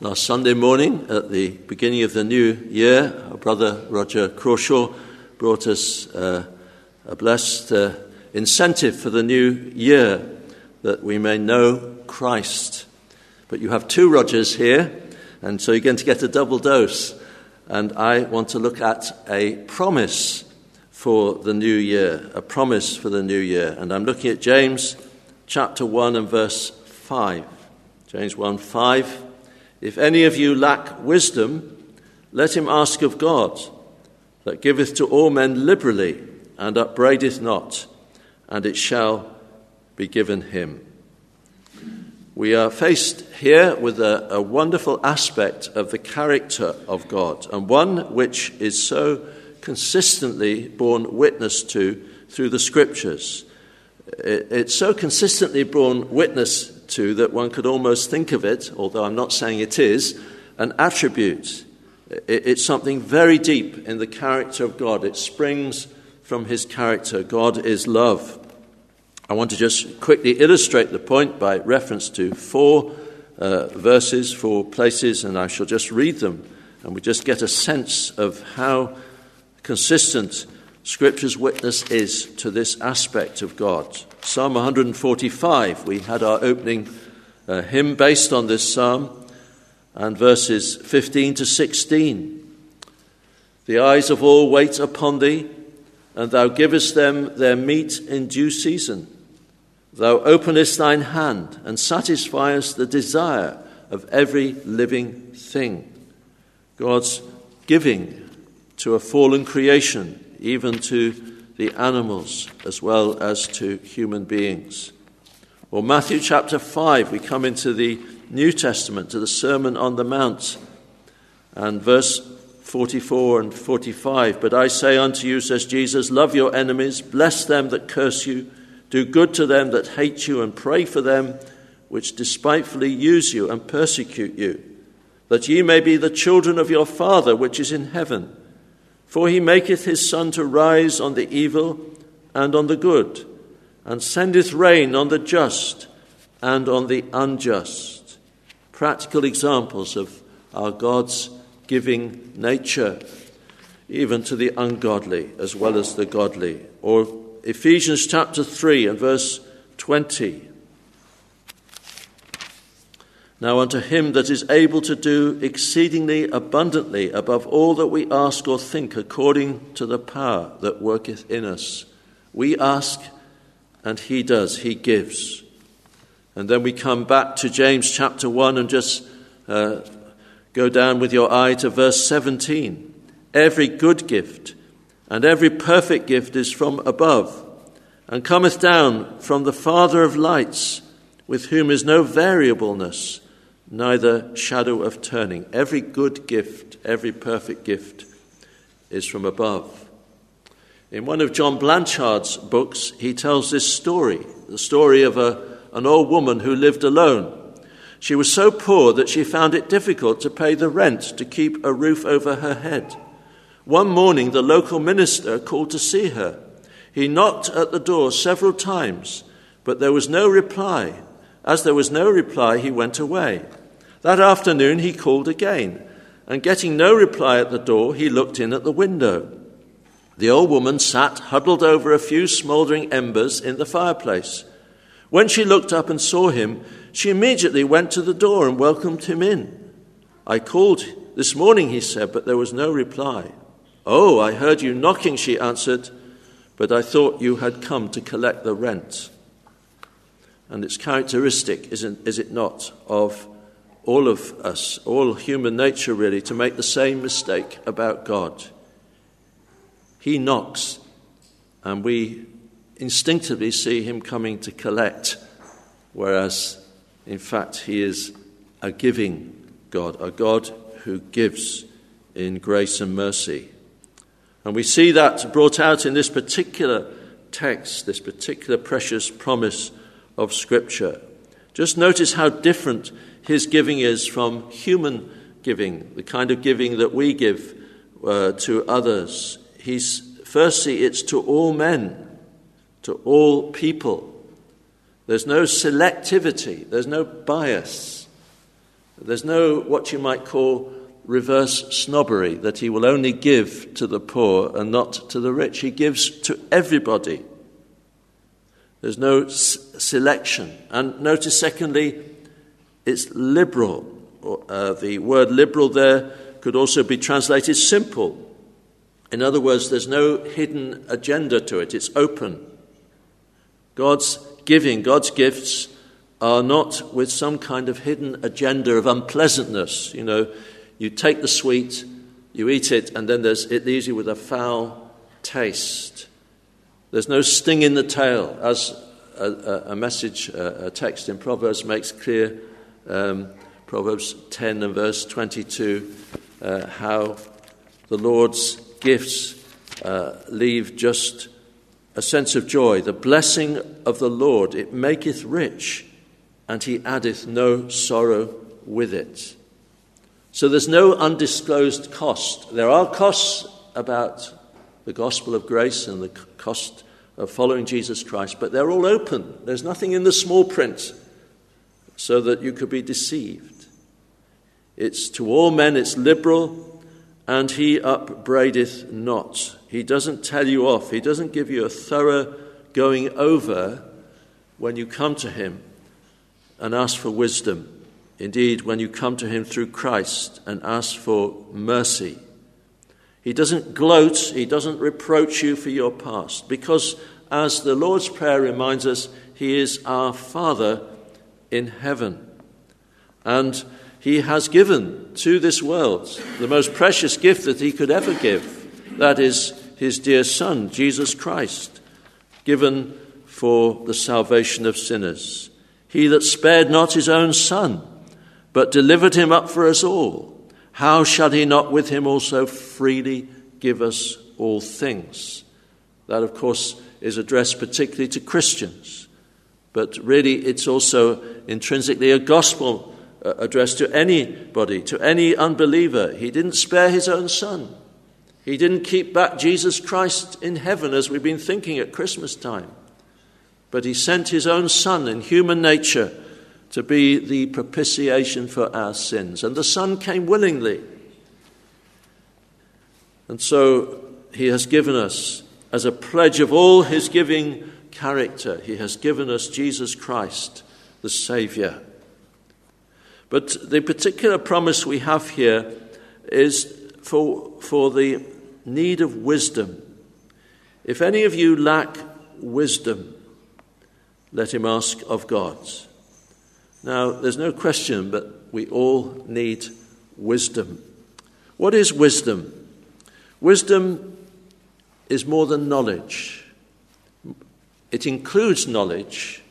Last Sunday morning, at the beginning of the new year, our brother Roger Crawshaw brought us uh, a blessed uh, incentive for the new year that we may know Christ. But you have two Rogers here, and so you're going to get a double dose. And I want to look at a promise for the new year, a promise for the new year. And I'm looking at James chapter 1 and verse 5. James 1 5. If any of you lack wisdom, let him ask of God, that giveth to all men liberally, and upbraideth not, and it shall be given him. We are faced here with a, a, wonderful aspect of the character of God, and one which is so consistently borne witness to through the scriptures. It, it's so consistently borne witness to that one could almost think of it, although I'm not saying it is, an attribute. It's something very deep in the character of God. It springs from his character. God is love. I want to just quickly illustrate the point by reference to four uh, verses, four places, and I shall just read them, and we just get a sense of how consistent Scripture's witness is to this aspect of God. Psalm 145, we had our opening uh, hymn based on this psalm, and verses 15 to 16. The eyes of all wait upon thee, and thou givest them their meat in due season. Thou openest thine hand and satisfiest the desire of every living thing. God's giving to a fallen creation even to the animals as well as to human beings. Well, Matthew chapter 5, we come into the New Testament, to the Sermon on the Mount, and verse 44 and 45. But I say unto you, says Jesus, love your enemies, bless them that curse you, do good to them that hate you, and pray for them which despitefully use you and persecute you, that ye may be the children of your Father which is in heaven. For he maketh his sun to rise on the evil and on the good, and sendeth rain on the just and on the unjust. Practical examples of our God's giving nature, even to the ungodly as well as the godly. Or Ephesians chapter 3 and verse 20. Now, unto him that is able to do exceedingly abundantly above all that we ask or think, according to the power that worketh in us. We ask, and he does, he gives. And then we come back to James chapter 1 and just uh, go down with your eye to verse 17. Every good gift and every perfect gift is from above, and cometh down from the Father of lights, with whom is no variableness neither shadow of turning. Every good gift, every perfect gift is from above. In one of John Blanchard's books, he tells this story the story of a, an old woman who lived alone. She was so poor that she found it difficult to pay the rent to keep a roof over her head. One morning, the local minister called to see her. He knocked at the door several times, but there was no reply. As there was no reply, he went away. That afternoon he called again, and getting no reply at the door, he looked in at the window. The old woman sat huddled over a few smouldering embers in the fireplace. When she looked up and saw him, she immediately went to the door and welcomed him in. I called this morning, he said, but there was no reply. Oh, I heard you knocking, she answered, but I thought you had come to collect the rent. And it's characteristic, isn't, is it not, of all of us, all human nature really, to make the same mistake about God. He knocks, and we instinctively see him coming to collect, whereas in fact he is a giving God, a God who gives in grace and mercy. And we see that brought out in this particular text, this particular precious promise of Scripture. Just notice how different his giving is from human giving, the kind of giving that we give uh, to others. He's, firstly, it's to all men, to all people. There's no selectivity, there's no bias. There's no what you might call reverse snobbery, that he will only give to the poor and not to the rich. He gives to everybody. There's no s- selection. And notice, secondly, it's liberal. Uh, the word liberal there could also be translated simple. In other words, there's no hidden agenda to it, it's open. God's giving, God's gifts are not with some kind of hidden agenda of unpleasantness. You know, you take the sweet, you eat it, and then it leaves you with a foul taste. There's no sting in the tail, as a, a, message, a, text in Proverbs makes clear. Um, Proverbs 10 and verse 22, uh, how the Lord's gifts uh, leave just a sense of joy. The blessing of the Lord, it maketh rich, and he addeth no sorrow with it. So there's no undisclosed cost. There are costs about the gospel of grace and the cost of following Jesus Christ, but they're all open. There's nothing in the small print so that you could be deceived. It's to all men, it's liberal, and he upbraideth not. He doesn't tell you off, he doesn't give you a thorough going over when you come to him and ask for wisdom. Indeed, when you come to him through Christ and ask for mercy. He doesn't gloat, he doesn't reproach you for your past, because as the Lord's Prayer reminds us, he is our Father in heaven. And he has given to this world the most precious gift that he could ever give. That is his dear Son, Jesus Christ, given for the salvation of sinners. He that spared not his own Son, but delivered him up for us all, how shall he not with him also freely give us all things? That, of course, is addressed particularly to Christians, but really it's also intrinsically a gospel uh, addressed to anybody, to any unbeliever. He didn't spare his own son. He didn't keep back Jesus Christ in heaven as we've been thinking at Christmas time. But he sent his own son in human nature to be the propitiation for our sins. And the son came willingly. And so he has given us, as a pledge of all his giving character, he has given us Jesus Christ, the Saviour. But the particular promise we have here is for, for the need of wisdom. If any of you lack wisdom, let him ask of God. Now, there's no question, but we all need wisdom. What is wisdom? Wisdom is more than knowledge. It includes knowledge,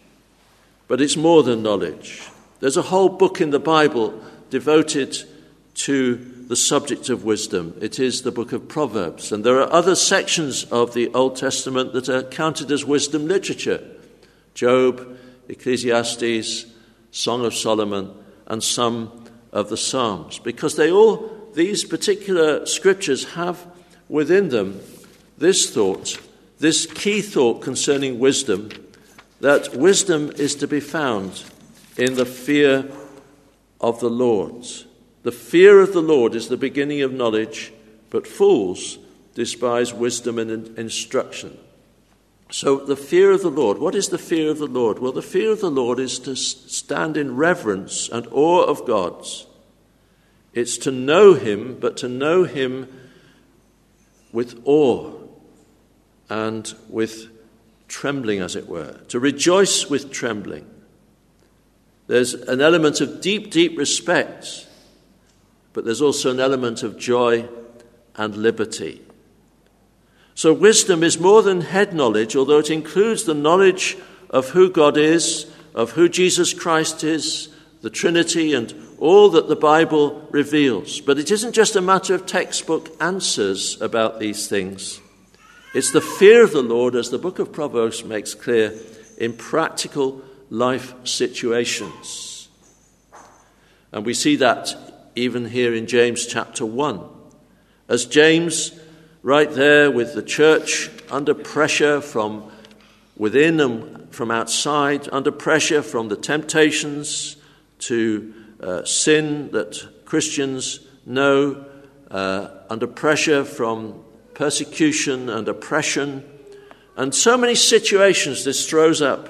but it's more than knowledge. There's a whole book in the Bible devoted to the subject of wisdom. It is the book of Proverbs. And there are other sections of the Old Testament that are counted as wisdom literature Job, Ecclesiastes, Song of Solomon, and some of the Psalms. Because they all, these particular scriptures have within them this thought, this key thought concerning wisdom, that wisdom is to be found in the fear of the Lord. The fear of the Lord is the beginning of knowledge, but fools despise wisdom and instruction. So, the fear of the Lord, what is the fear of the Lord? Well, the fear of the Lord is to stand in reverence and awe of God. It's to know Him, but to know Him with awe and with trembling, as it were, to rejoice with trembling. There's an element of deep, deep respect, but there's also an element of joy and liberty. So, wisdom is more than head knowledge, although it includes the knowledge of who God is, of who Jesus Christ is, the Trinity, and all that the Bible reveals. But it isn't just a matter of textbook answers about these things. It's the fear of the Lord, as the book of Proverbs makes clear, in practical life situations. And we see that even here in James chapter 1. As James, right there with the church under pressure from within and from outside, under pressure from the temptations to uh, sin that Christians know uh, under pressure from persecution and oppression, and so many situations this throws up.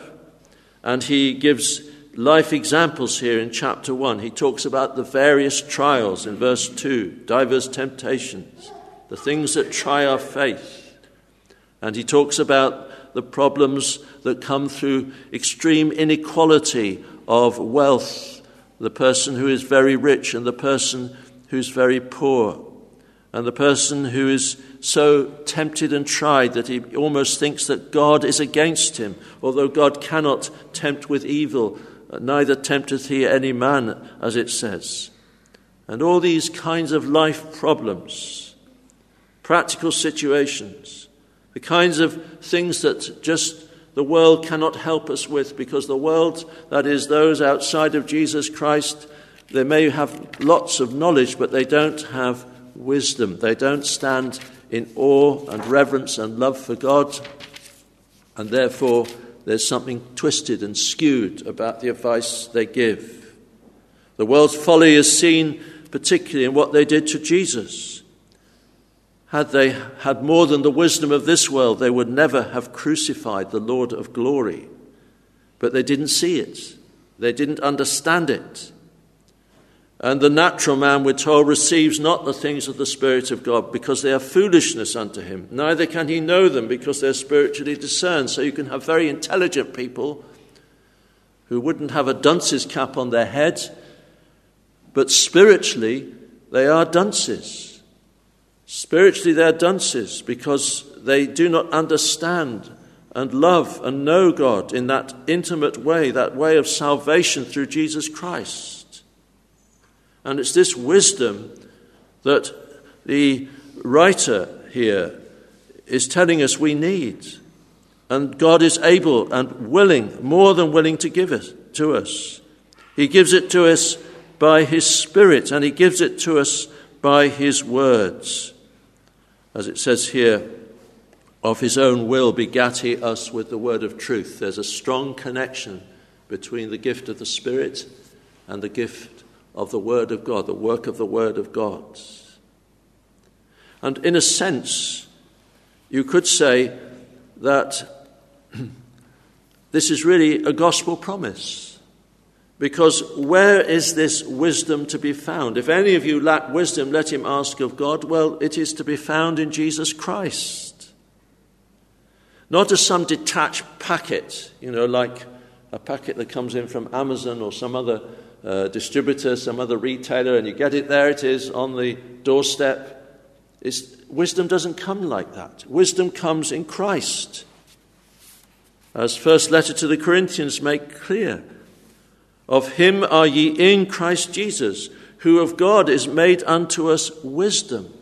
And he gives life examples here in chapter 1. He talks about the various trials in verse 2, diverse temptations, the things that try our faith. And he talks about the problems that come through extreme inequality of wealth, the person who is very rich and the person who's very poor, and the person who is so tempted and tried that he almost thinks that God is against him, although God cannot tempt with evil, neither tempteth he any man, as it says. And all these kinds of life problems, practical situations, the kinds of things that just the world cannot help us with because the world, that is, those outside of Jesus Christ, they may have lots of knowledge, but they don't have wisdom. They don't stand in awe and reverence and love for God, and therefore there's something twisted and skewed about the advice they give. The world's folly is seen particularly in what they did to Jesus. Had they had more than the wisdom of this world, they would never have crucified the Lord of glory. But they didn't see it, they didn't understand it. And the natural man, we're told, receives not the things of the Spirit of God because they are foolishness unto him. Neither can he know them because they're spiritually discerned. So you can have very intelligent people who wouldn't have a dunce's cap on their head, but spiritually they are dunces. Spiritually they're dunces because they do not understand and love and know God in that intimate way, that way of salvation through Jesus Christ. And it's this wisdom that the writer here is telling us we need. And God is able and willing, more than willing to give it to us. He gives it to us by His Spirit, and He gives it to us by His words. As it says here, of His own will begat He us with the word of truth. There's a strong connection between the gift of the Spirit and the gift of the Word of God, the work of the Word of God. And in a sense, you could say that this is really a gospel promise. Because where is this wisdom to be found? If any of you lack wisdom, let him ask of God. Well, it is to be found in Jesus Christ. Not as some detached packet, you know, like a packet that comes in from Amazon or some other uh, distributor, some other retailer, and you get it there, it is on the doorstep. It's, wisdom doesn't come like that. Wisdom comes in Christ. As first letter to the Corinthians make clear, of him are ye in Christ Jesus, who of God is made unto us wisdom.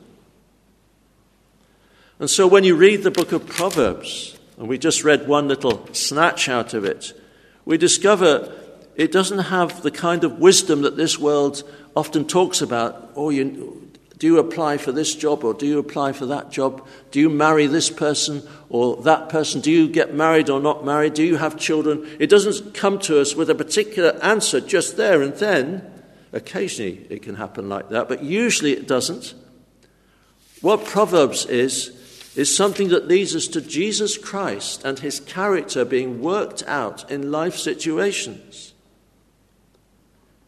And so when you read the book of Proverbs, and we just read one little snatch out of it, we discover it doesn't have the kind of wisdom that this world often talks about. Oh, you, do you apply for this job or do you apply for that job? Do you marry this person or that person? Do you get married or not married? Do you have children? It doesn't come to us with a particular answer just there and then. Occasionally it can happen like that, but usually it doesn't. What Proverbs is, is something that leads us to Jesus Christ and his character being worked out in life situations.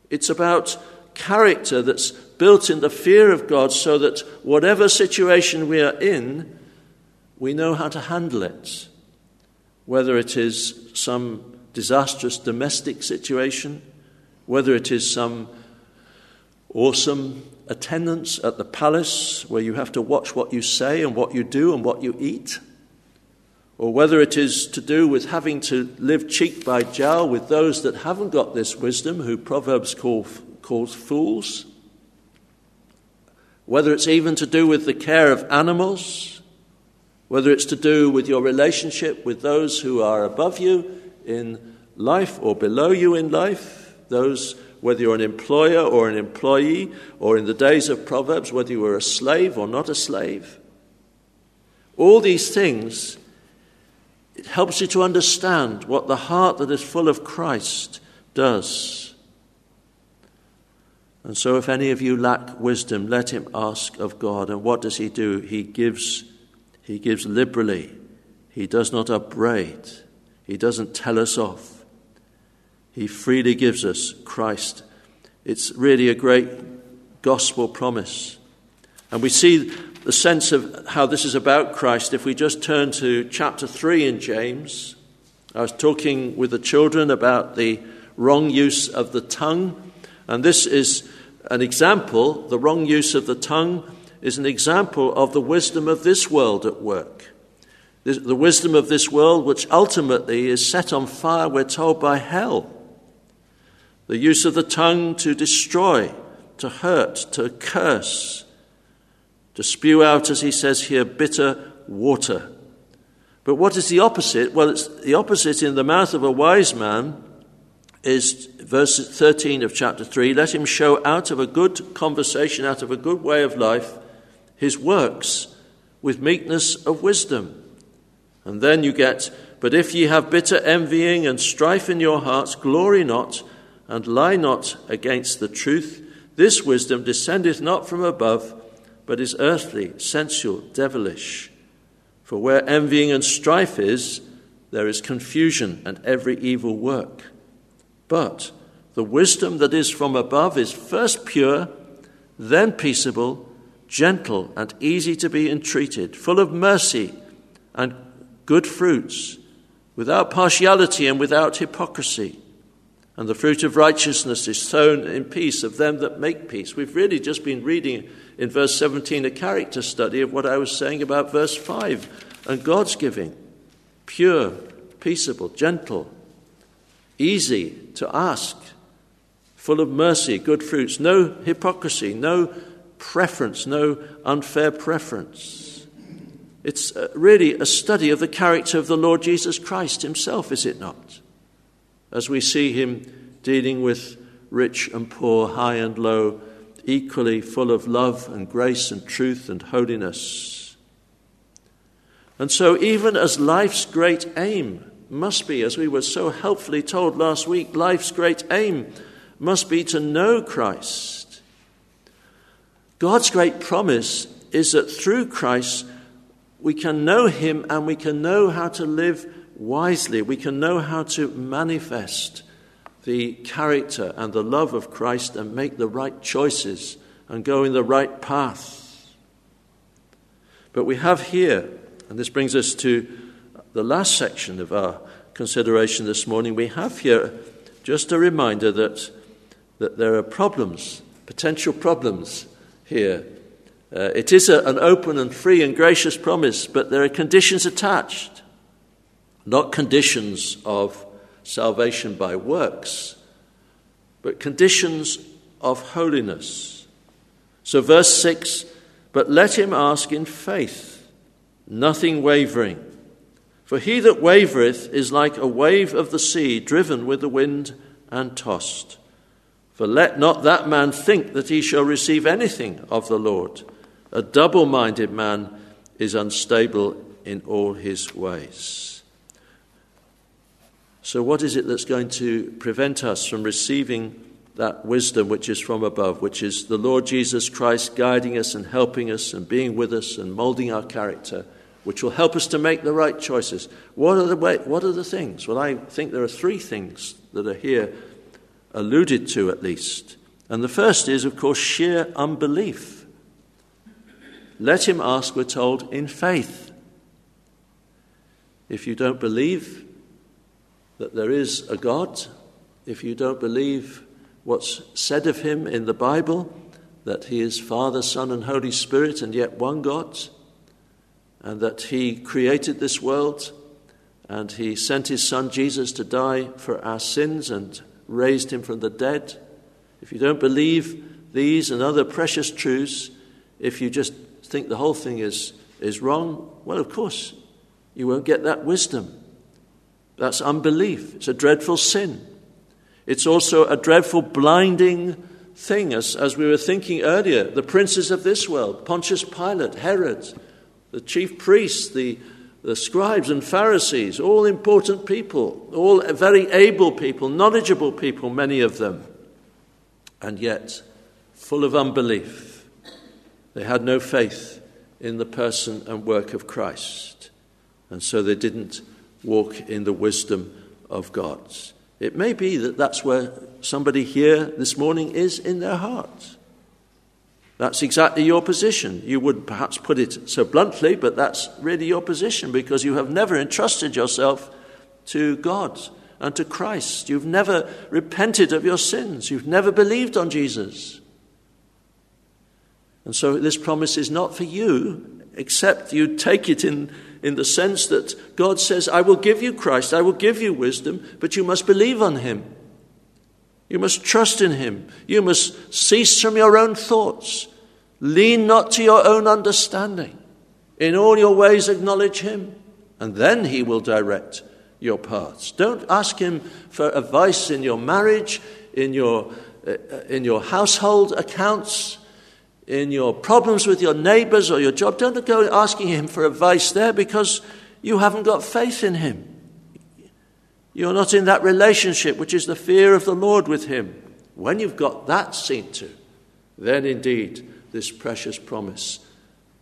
It's about character that's built in the fear of God so that whatever situation we are in, we know how to handle it. Whether it is some disastrous domestic situation, whether it is some awesome attendance at the palace where you have to watch what you say and what you do and what you eat, or whether it is to do with having to live cheek by jowl with those that haven't got this wisdom, who Proverbs call, calls fools, whether it's even to do with the care of animals, whether it's to do with your relationship with those who are above you in life or below you in life, those whether you're an employer or an employee, or in the days of Proverbs, whether you were a slave or not a slave. All these things it helps you to understand what the heart that is full of Christ does. And so, if any of you lack wisdom, let him ask of God. And what does he do? He gives, he gives liberally. He does not upbraid. He doesn't tell us off. He freely gives us Christ. It's really a great gospel promise. And we see the sense of how this is about Christ if we just turn to chapter 3 in James. I was talking with the children about the wrong use of the tongue, and this is an example, the wrong use of the tongue is an example of the wisdom of this world at work. The wisdom of this world, which ultimately is set on fire, we're told, by hell. The use of the tongue to destroy, to hurt, to curse, to spew out, as he says here, bitter water. But what is the opposite? Well, it's the opposite in the mouth of a wise man is verse 13 of chapter 3 let him show out of a good conversation, out of a good way of life, his works with meekness of wisdom. And then you get, but if ye have bitter envying and strife in your hearts, glory not and lie not against the truth. This wisdom descendeth not from above, but is earthly, sensual, devilish. For where envying and strife is, there is confusion and every evil work. But the wisdom that is from above is first pure, then peaceable, gentle, and easy to be entreated, full of mercy and good fruits, without partiality and without hypocrisy. And the fruit of righteousness is sown in peace of them that make peace. We've really just been reading in verse 17 a character study of what I was saying about verse 5 and God's giving pure, peaceable, gentle, easy to ask, full of mercy, good fruits, no hypocrisy, no preference, no unfair preference. It's uh, really a study of the character of the Lord Jesus Christ himself, is it not? As we see him dealing with rich and poor, high and low, equally full of love and grace and truth and holiness. And so, even as life's great aim must be, as we were so helpfully told last week, life's great aim must be to know Christ. God's great promise is that through Christ we can know Him and we can know how to live wisely. We can know how to manifest the character and the love of Christ and make the right choices and go in the right path. But we have here, and this brings us to the last section of our consideration this morning, we have here just a reminder that, that there are problems, potential problems here. Uh, it is a, an open and free and gracious promise, but there are conditions attached, not conditions of salvation by works, but conditions of holiness. So, verse 6 But let him ask in faith, nothing wavering. For he that wavereth is like a wave of the sea, driven with the wind and tossed. For let not that man think that he shall receive anything of the Lord. A double minded man is unstable in all his ways. So, what is it that's going to prevent us from receiving that wisdom which is from above, which is the Lord Jesus Christ guiding us and helping us and being with us and molding our character? which will help us to make the right choices. What are the, way, what are the things? Well, I think there are three things that are here alluded to at least. And the first is, of course, sheer unbelief. Let him ask, we're told, in faith. If you don't believe that there is a God, if you don't believe what's said of him in the Bible, that he is Father, Son, and Holy Spirit, and yet one God, and that He created this world and He sent His Son Jesus to die for our sins and raised Him from the dead. If you don't believe these and other precious truths, if you just think the whole thing is, is wrong, well, of course, you won't get that wisdom. That's unbelief. It's a dreadful sin. It's also a dreadful blinding thing, as, as we were thinking earlier. The princes of this world, Pontius Pilate, Herod, the chief priests, the, the scribes and Pharisees, all important people, all very able people, knowledgeable people, many of them. And yet full of unbelief. They had no faith in the person and work of Christ, and so they didn't walk in the wisdom of God. It may be that that's where somebody here this morning is in their heart. That's exactly your position. You would perhaps put it so bluntly, but that's really your position because you have never entrusted yourself to God and to Christ. You've never repented of your sins. You've never believed on Jesus. And so this promise is not for you, except you take it in, in the sense that God says, I will give you Christ, I will give you wisdom, but you must believe on him. You must trust in him. You must cease from your own thoughts. Lean not to your own understanding. In all your ways, acknowledge him, and then he will direct your paths. Don't ask him for advice in your marriage, in your, uh, in your household accounts, in your problems with your neighbors or your job. Don't go asking him for advice there because you haven't got faith in him. You're not in that relationship, which is the fear of the Lord with Him. When you've got that seen to, then indeed this precious promise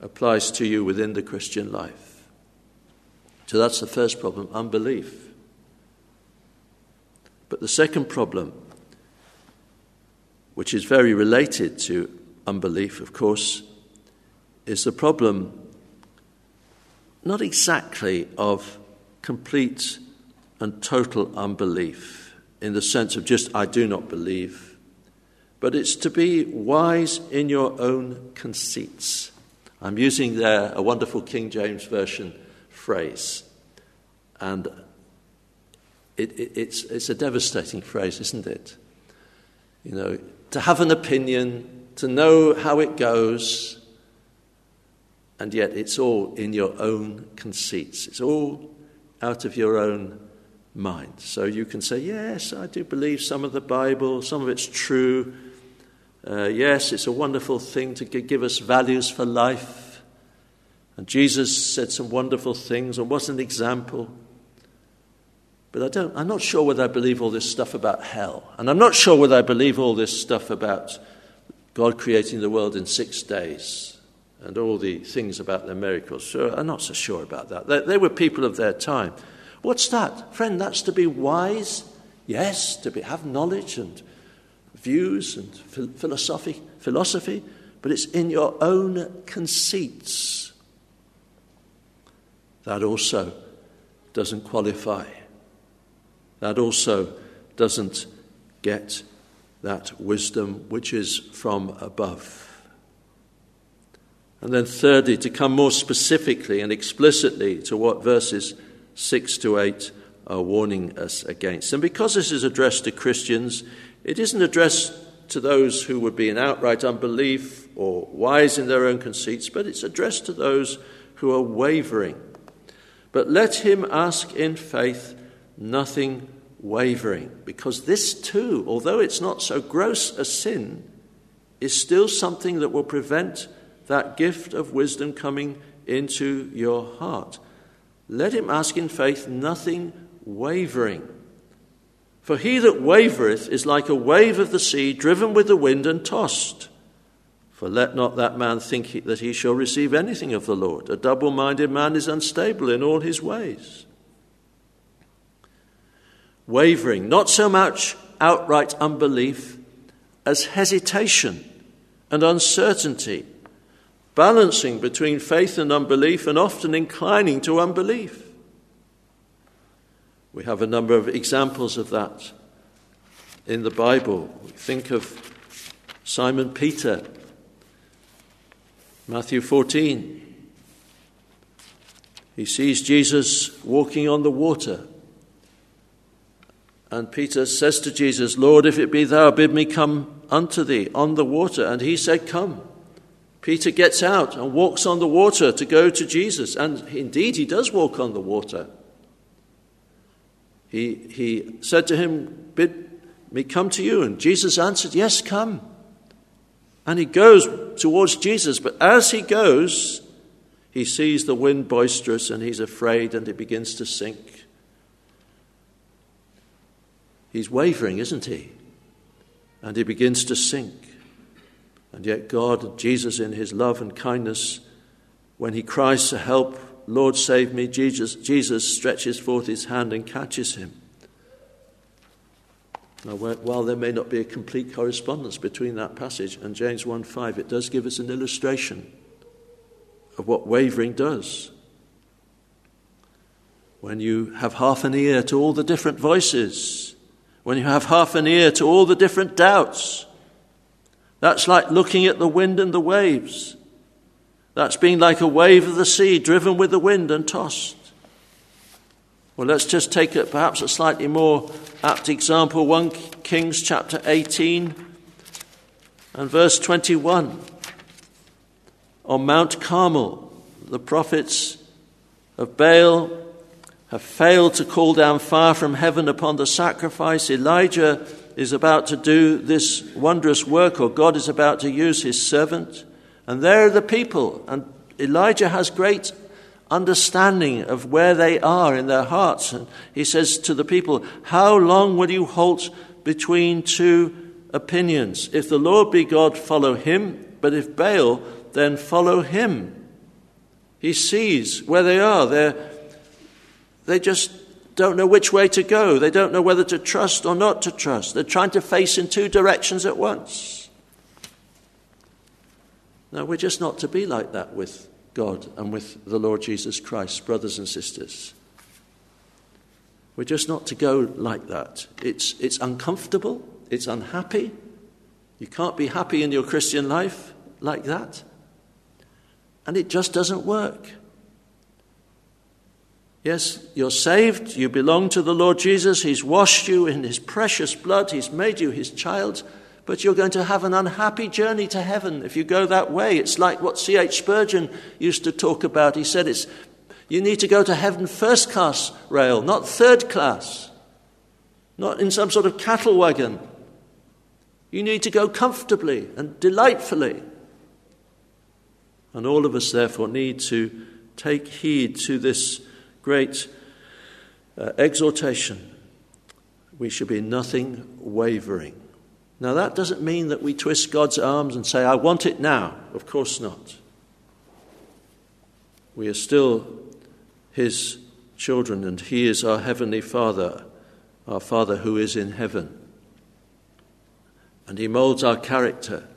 applies to you within the Christian life. So that's the first problem unbelief. But the second problem, which is very related to unbelief, of course, is the problem not exactly of complete and total unbelief in the sense of just, I do not believe, but it's to be wise in your own conceits. I'm using there a wonderful King James Version phrase, and it, it, it's, it's a devastating phrase, isn't it? You know, to have an opinion, to know how it goes, and yet it's all in your own conceits. It's all out of your own mind. So you can say, Yes, I do believe some of the Bible, some of it's true. Uh, yes, it's a wonderful thing to give us values for life. And Jesus said some wonderful things and was an example. But I don't, I'm not sure whether I believe all this stuff about hell. And I'm not sure whether I believe all this stuff about God creating the world in six days and all the things about the miracles. So I'm not so sure about that. They, they were people of their time. What's that? Friend, that's to be wise. Yes, to be, have knowledge and views and philosophy, philosophy, but it's in your own conceits. That also doesn't qualify. That also doesn't get that wisdom which is from above. And then, thirdly, to come more specifically and explicitly to what verses 6 to 8 are warning us against. And because this is addressed to Christians, it isn't addressed to those who would be in outright unbelief or wise in their own conceits, but it's addressed to those who are wavering. But let him ask in faith, nothing wavering, because this too, although it's not so gross a sin, is still something that will prevent that gift of wisdom coming into your heart. Let him ask in faith, nothing wavering. For he that wavereth is like a wave of the sea, driven with the wind and tossed. For let not that man think that he shall receive anything of the Lord. A double minded man is unstable in all his ways. Wavering, not so much outright unbelief as hesitation and uncertainty balancing between faith and unbelief, and often inclining to unbelief. We have a number of examples of that in the Bible. We think of Simon Peter, Matthew 14. He sees Jesus walking on the water. And Peter says to Jesus, Lord, if it be thou, bid me come unto thee on the water. And he said, Come. Peter gets out and walks on the water to go to Jesus. And indeed, he does walk on the water. He, he said to him, Bid me come to you. And Jesus answered, Yes, come. And he goes towards Jesus. But as he goes, he sees the wind boisterous and he's afraid and he begins to sink. He's wavering, isn't he? And he begins to sink. And yet, God, Jesus, in his love and kindness, when he cries for help, Lord, save me, Jesus, Jesus stretches forth his hand and catches him. Now, while there may not be a complete correspondence between that passage and James 1 5, it does give us an illustration of what wavering does. When you have half an ear to all the different voices, when you have half an ear to all the different doubts, that's like looking at the wind and the waves. That's being like a wave of the sea driven with the wind and tossed. Well, let's just take perhaps a slightly more apt example 1 Kings chapter 18 and verse 21. On Mount Carmel, the prophets of Baal have failed to call down fire from heaven upon the sacrifice. Elijah is about to do this wondrous work, or God is about to use his servant. And there are the people, and Elijah has great understanding of where they are in their hearts. And he says to the people, How long will you halt between two opinions? If the Lord be God, follow him, but if Baal, then follow him. He sees where they are. They're, they just don't know which way to go. They don't know whether to trust or not to trust. They're trying to face in two directions at once. No, we're just not to be like that with God and with the Lord Jesus Christ, brothers and sisters. We're just not to go like that. It's, it's uncomfortable, it's unhappy. You can't be happy in your Christian life like that. And it just doesn't work. Yes, you're saved, you belong to the Lord Jesus, He's washed you in His precious blood, He's made you His child, but you're going to have an unhappy journey to heaven if you go that way. It's like what C.H. Spurgeon used to talk about. He said it's you need to go to heaven first class rail, not third class, not in some sort of cattle wagon. You need to go comfortably and delightfully. And all of us, therefore, need to take heed to this great uh, exhortation. We should be nothing wavering. Now, that doesn't mean that we twist God's arms and say, I want it now. Of course not. We are still His children, and He is our Heavenly Father, our Father who is in heaven. And He molds our character.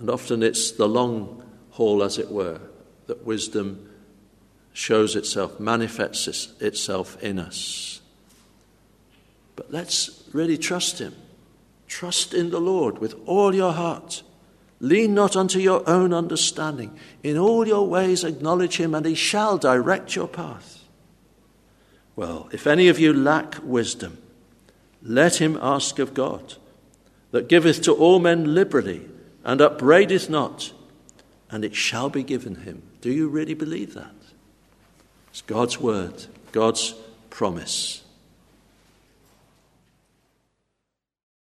And often it's the long haul, as it were, that wisdom shows itself, manifests itself in us. But let's really trust Him. Trust in the Lord with all your heart. Lean not unto your own understanding. In all your ways acknowledge him, and he shall direct your path. Well, if any of you lack wisdom, let him ask of God, that giveth to all men liberally, and upbraideth not, and it shall be given him. Do you really believe that? It's God's word, God's promise.